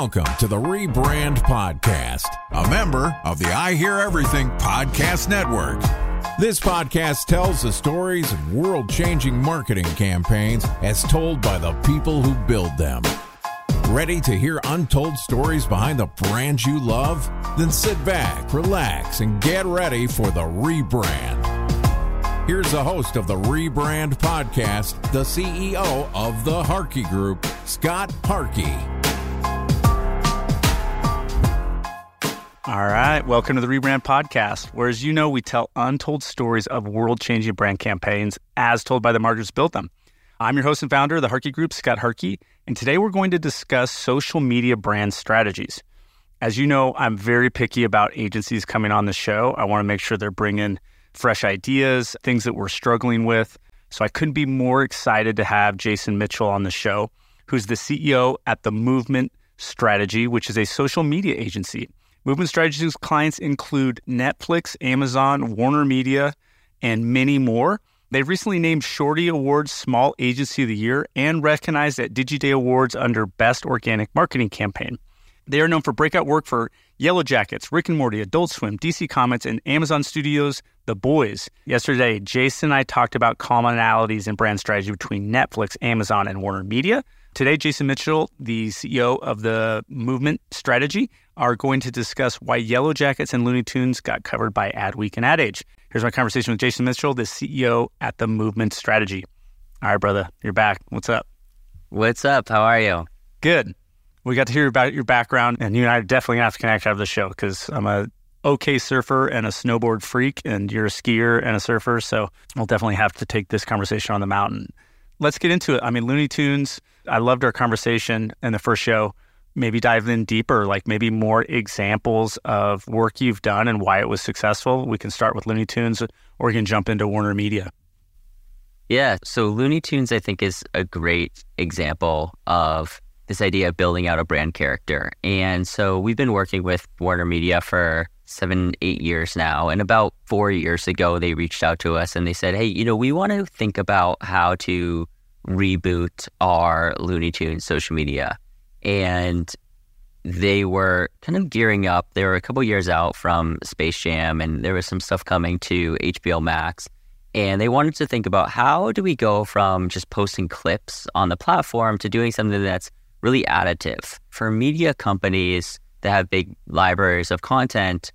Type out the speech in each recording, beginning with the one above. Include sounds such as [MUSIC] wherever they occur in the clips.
Welcome to the Rebrand Podcast, a member of the I Hear Everything Podcast Network. This podcast tells the stories of world changing marketing campaigns as told by the people who build them. Ready to hear untold stories behind the brands you love? Then sit back, relax, and get ready for the rebrand. Here's the host of the Rebrand Podcast, the CEO of the Harkey Group, Scott Harkey. All right. Welcome to the Rebrand Podcast, where, as you know, we tell untold stories of world changing brand campaigns as told by the marketers built them. I'm your host and founder of the Harkey Group, Scott Harkey, and today we're going to discuss social media brand strategies. As you know, I'm very picky about agencies coming on the show. I want to make sure they're bringing fresh ideas, things that we're struggling with. So I couldn't be more excited to have Jason Mitchell on the show, who's the CEO at the Movement Strategy, which is a social media agency. Movement Strategies clients include Netflix, Amazon, WarnerMedia, and many more. They've recently named Shorty Awards Small Agency of the Year and recognized at DigiDay Awards under Best Organic Marketing Campaign. They are known for breakout work for Yellowjackets, Rick and Morty, Adult Swim, DC Comics, and Amazon Studios' The Boys. Yesterday, Jason and I talked about commonalities in brand strategy between Netflix, Amazon, and WarnerMedia. Today, Jason Mitchell, the CEO of the Movement Strategy, are going to discuss why Yellowjackets and Looney Tunes got covered by Adweek and Ad Age. Here's my conversation with Jason Mitchell, the CEO at the Movement Strategy. All right, brother, you're back. What's up? What's up? How are you? Good. We got to hear about your background, and you and I are definitely have to connect out of the show because I'm a okay surfer and a snowboard freak, and you're a skier and a surfer. So we'll definitely have to take this conversation on the mountain. Let's get into it. I mean, Looney Tunes. I loved our conversation in the first show maybe dive in deeper, like maybe more examples of work you've done and why it was successful. We can start with Looney Tunes or we can jump into WarnerMedia. Yeah. So Looney Tunes, I think, is a great example of this idea of building out a brand character. And so we've been working with WarnerMedia for seven, eight years now. And about four years ago, they reached out to us and they said, hey, you know, we want to think about how to reboot our Looney Tunes social media and they were kind of gearing up. They were a couple years out from Space Jam, and there was some stuff coming to HBO Max. And they wanted to think about how do we go from just posting clips on the platform to doing something that's really additive for media companies that have big libraries of content.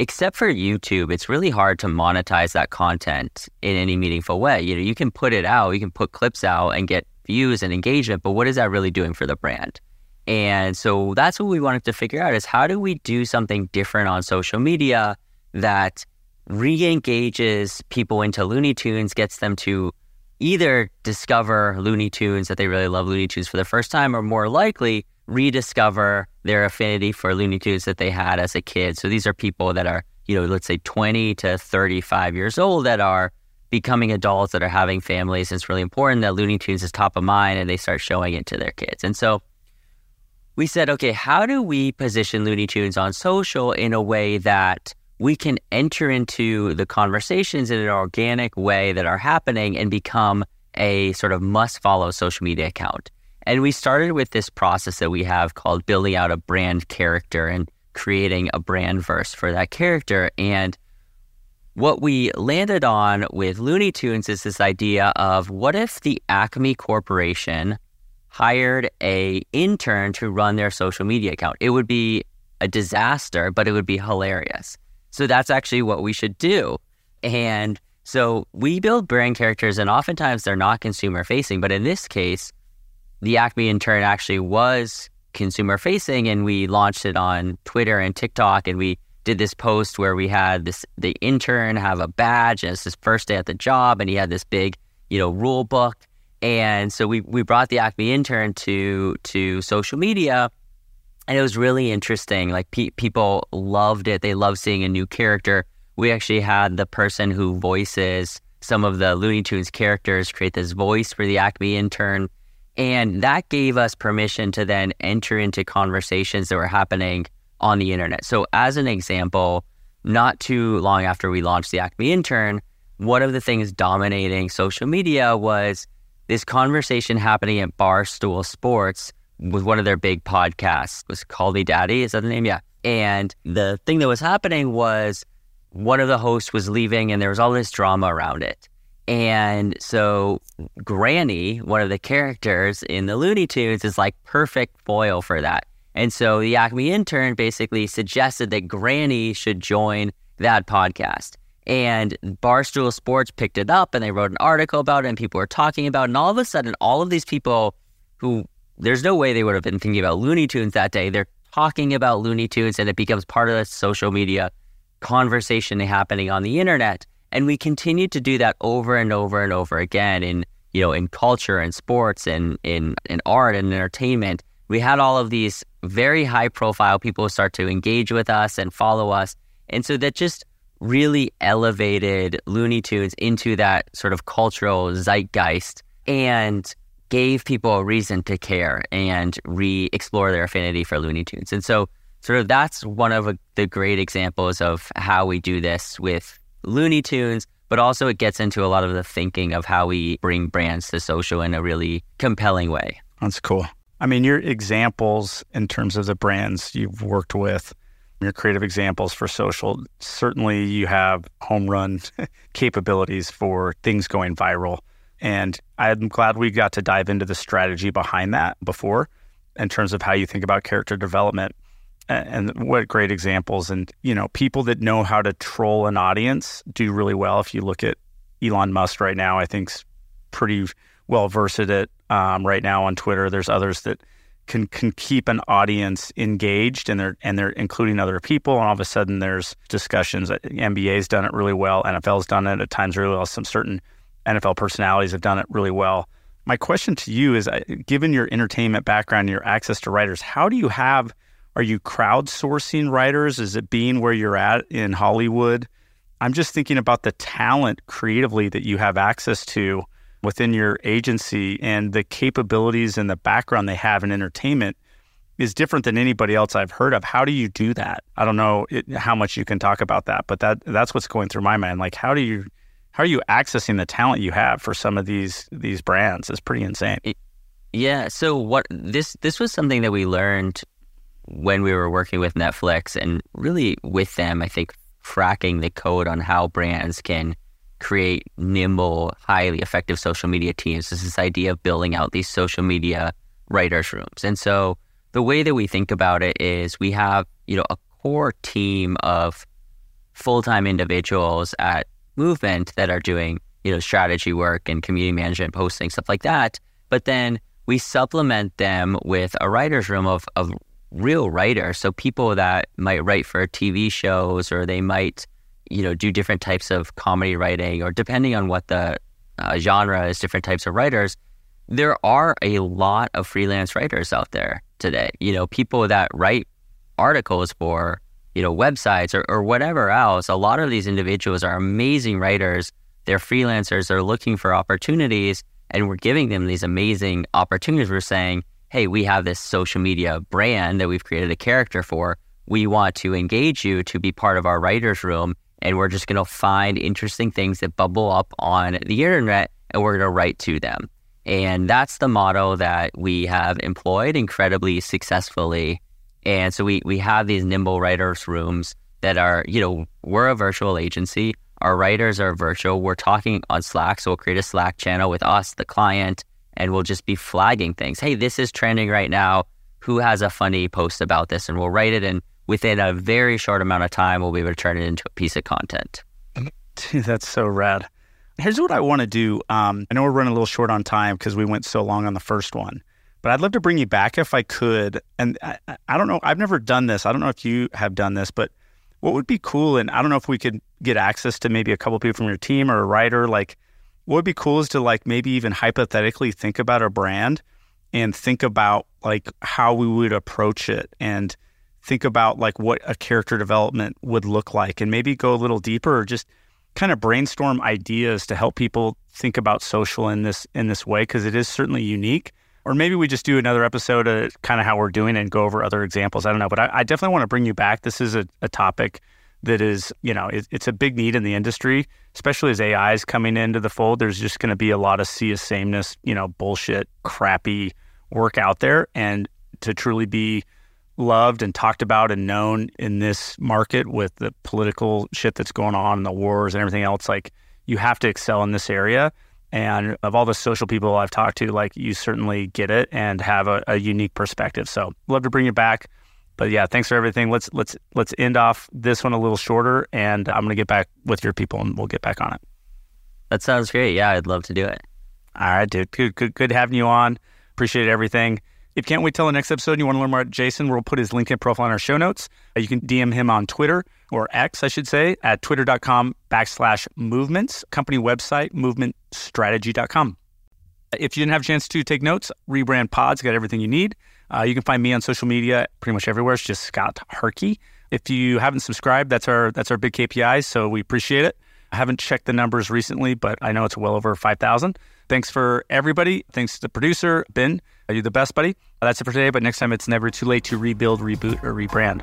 Except for YouTube, it's really hard to monetize that content in any meaningful way. You know, you can put it out, you can put clips out and get views and engagement, but what is that really doing for the brand? And so that's what we wanted to figure out is how do we do something different on social media that re-engages people into Looney Tunes, gets them to either discover Looney Tunes that they really love Looney Tunes for the first time, or more likely rediscover their affinity for Looney Tunes that they had as a kid. So these are people that are, you know, let's say 20 to 35 years old that are becoming adults that are having families. It's really important that Looney Tunes is top of mind and they start showing it to their kids. And so we said, okay, how do we position Looney Tunes on social in a way that we can enter into the conversations in an organic way that are happening and become a sort of must follow social media account? And we started with this process that we have called building out a brand character and creating a brand verse for that character. And what we landed on with Looney Tunes is this idea of what if the Acme Corporation hired a intern to run their social media account? It would be a disaster, but it would be hilarious. So that's actually what we should do. And so we build brand characters, and oftentimes they're not consumer facing. But in this case, the Acme intern actually was consumer facing, and we launched it on Twitter and TikTok, and we did this post where we had this the intern have a badge and it's his first day at the job and he had this big you know rule book and so we we brought the Acme intern to to social media And it was really interesting. Like pe- people loved it. They loved seeing a new character. We actually had the person who voices some of the Looney Tunes characters create this voice for the Acme intern. And that gave us permission to then enter into conversations that were happening on the internet. So, as an example, not too long after we launched the Acme intern, one of the things dominating social media was this conversation happening at Barstool Sports with one of their big podcasts. It was Call Me Daddy, is that the name? Yeah. And the thing that was happening was one of the hosts was leaving and there was all this drama around it. And so Granny, one of the characters in the Looney Tunes, is like perfect foil for that. And so the Acme intern basically suggested that Granny should join that podcast. And Barstool Sports picked it up and they wrote an article about it and people were talking about it. And all of a sudden, all of these people who there's no way they would have been thinking about Looney Tunes that day, they're talking about Looney Tunes and it becomes part of the social media conversation happening on the internet. And we continue to do that over and over and over again in, you know, in culture and sports and in, in art and entertainment. We had all of these very high profile people start to engage with us and follow us. And so that just really elevated Looney Tunes into that sort of cultural zeitgeist and gave people a reason to care and re explore their affinity for Looney Tunes. And so sort of that's one of the great examples of how we do this with Looney Tunes, but also it gets into a lot of the thinking of how we bring brands to social in a really compelling way. That's cool. I mean, your examples in terms of the brands you've worked with, your creative examples for social, certainly you have home run [LAUGHS] capabilities for things going viral. And I'm glad we got to dive into the strategy behind that before in terms of how you think about character development and what great examples. And you know people that know how to troll an audience do really well. If you look at elon musk right now i think's pretty well versed at it um, right now on twitter. There's others that can can keep an audience engaged and they're and they're including other people. And all of a sudden there's discussions. Nba's done it really well. Nfl's done it at times really well. Some certain nfl personalities have done it really well. My question to you is uh, given your entertainment background and your access to writers how do you have are you crowdsourcing writers? Is it being where you're at in Hollywood? I'm just thinking about the talent creatively that you have access to within your agency and the capabilities and the background they have in entertainment is different than anybody else I've heard of. How do you do that? I don't know it, how much you can talk about that, but that that's what's going through my mind. Like, how do you how are you accessing the talent you have for some of these these brands? It's pretty insane. Yeah. So what this this was something that we learned when we were working with Netflix and really with them, I think cracking the code on how brands can create nimble, highly effective social media teams is this idea of building out these social media writers' rooms. And so the way that we think about it is we have, you know, a core team of full-time individuals at Movement that are doing, you know, strategy work and community management, posting, stuff like that. But then we supplement them with a writer's room of, of real writer. So people that might write for TV shows or they might, you know, do different types of comedy writing or depending on what the uh, genre is, different types of writers. There are a lot of freelance writers out there today. You know, people that write articles for, you know, websites or, or whatever else. A lot of these individuals are amazing writers. They're freelancers. They're looking for opportunities and we're giving them these amazing opportunities. We're saying, hey, we have this social media brand that we've created a character for. We want to engage you to be part of our writer's room. And we're just going to find interesting things that bubble up on the internet and we're going to write to them. And that's the model that we have employed incredibly successfully. And so we, we have these nimble writers' rooms that are, you know, we're a virtual agency. Our writers are virtual. We're talking on Slack. So we'll create a Slack channel with us, the client, and we'll just be flagging things. Hey, this is trending right now. Who has a funny post about this? And we'll write it, and within a very short amount of time, we'll be able to turn it into a piece of content. [LAUGHS] That's so rad. Here's what I want to do. Um, I know we're running a little short on time because we went so long on the first one, but I'd love to bring you back if I could. And I, I don't know, I've never done this. I don't know if you have done this, but what would be cool, and I don't know if we could get access to maybe a couple people from your team or a writer, like what would be cool is to like maybe even hypothetically think about a brand and think about like how we would approach it and think about like what a character development would look like and maybe go a little deeper or just kind of brainstorm ideas to help people think about social in this in this way because it is certainly unique. Or maybe we just do another episode of kind of how we're doing and go over other examples. I don't know but i, I definitely want to bring you back. This is a, a topic that is you know it, it's a big need in the industry especially as ai is coming into the fold. There's just going to be a lot of sea of sameness you know bullshit crappy work out there. And to truly be loved and talked about and known in this market with the political shit that's going on and the wars and everything else like you have to excel in this area. And of all the social people i've talked to like you certainly get it and have a, a unique perspective. So love to bring you back but yeah thanks for everything. Let's let's let's end off this one a little shorter and i'm going to get back with your people and we'll get back on it. That sounds great. Yeah i'd love to do it. All right dude. Good good, good having you on. Appreciate everything. If you can't wait till the next episode and you want to learn more about Jason, we'll put his LinkedIn profile in our show notes. You can DM him on Twitter or X, I should say, at twitter.com backslash movements, company website, movementstrategy.com. If you didn't have a chance to take notes, Rebrand Pod's got everything you need. Uh, you can find me on social media pretty much everywhere. It's just Scott Harkey. If you haven't subscribed, that's our that's our big KPIs, so we appreciate it. I haven't checked the numbers recently, but I know it's well over 5,000. Thanks for everybody. Thanks to the producer, Ben. You're the best, buddy. That's it for today, but next time it's never too late to rebuild, reboot, or rebrand.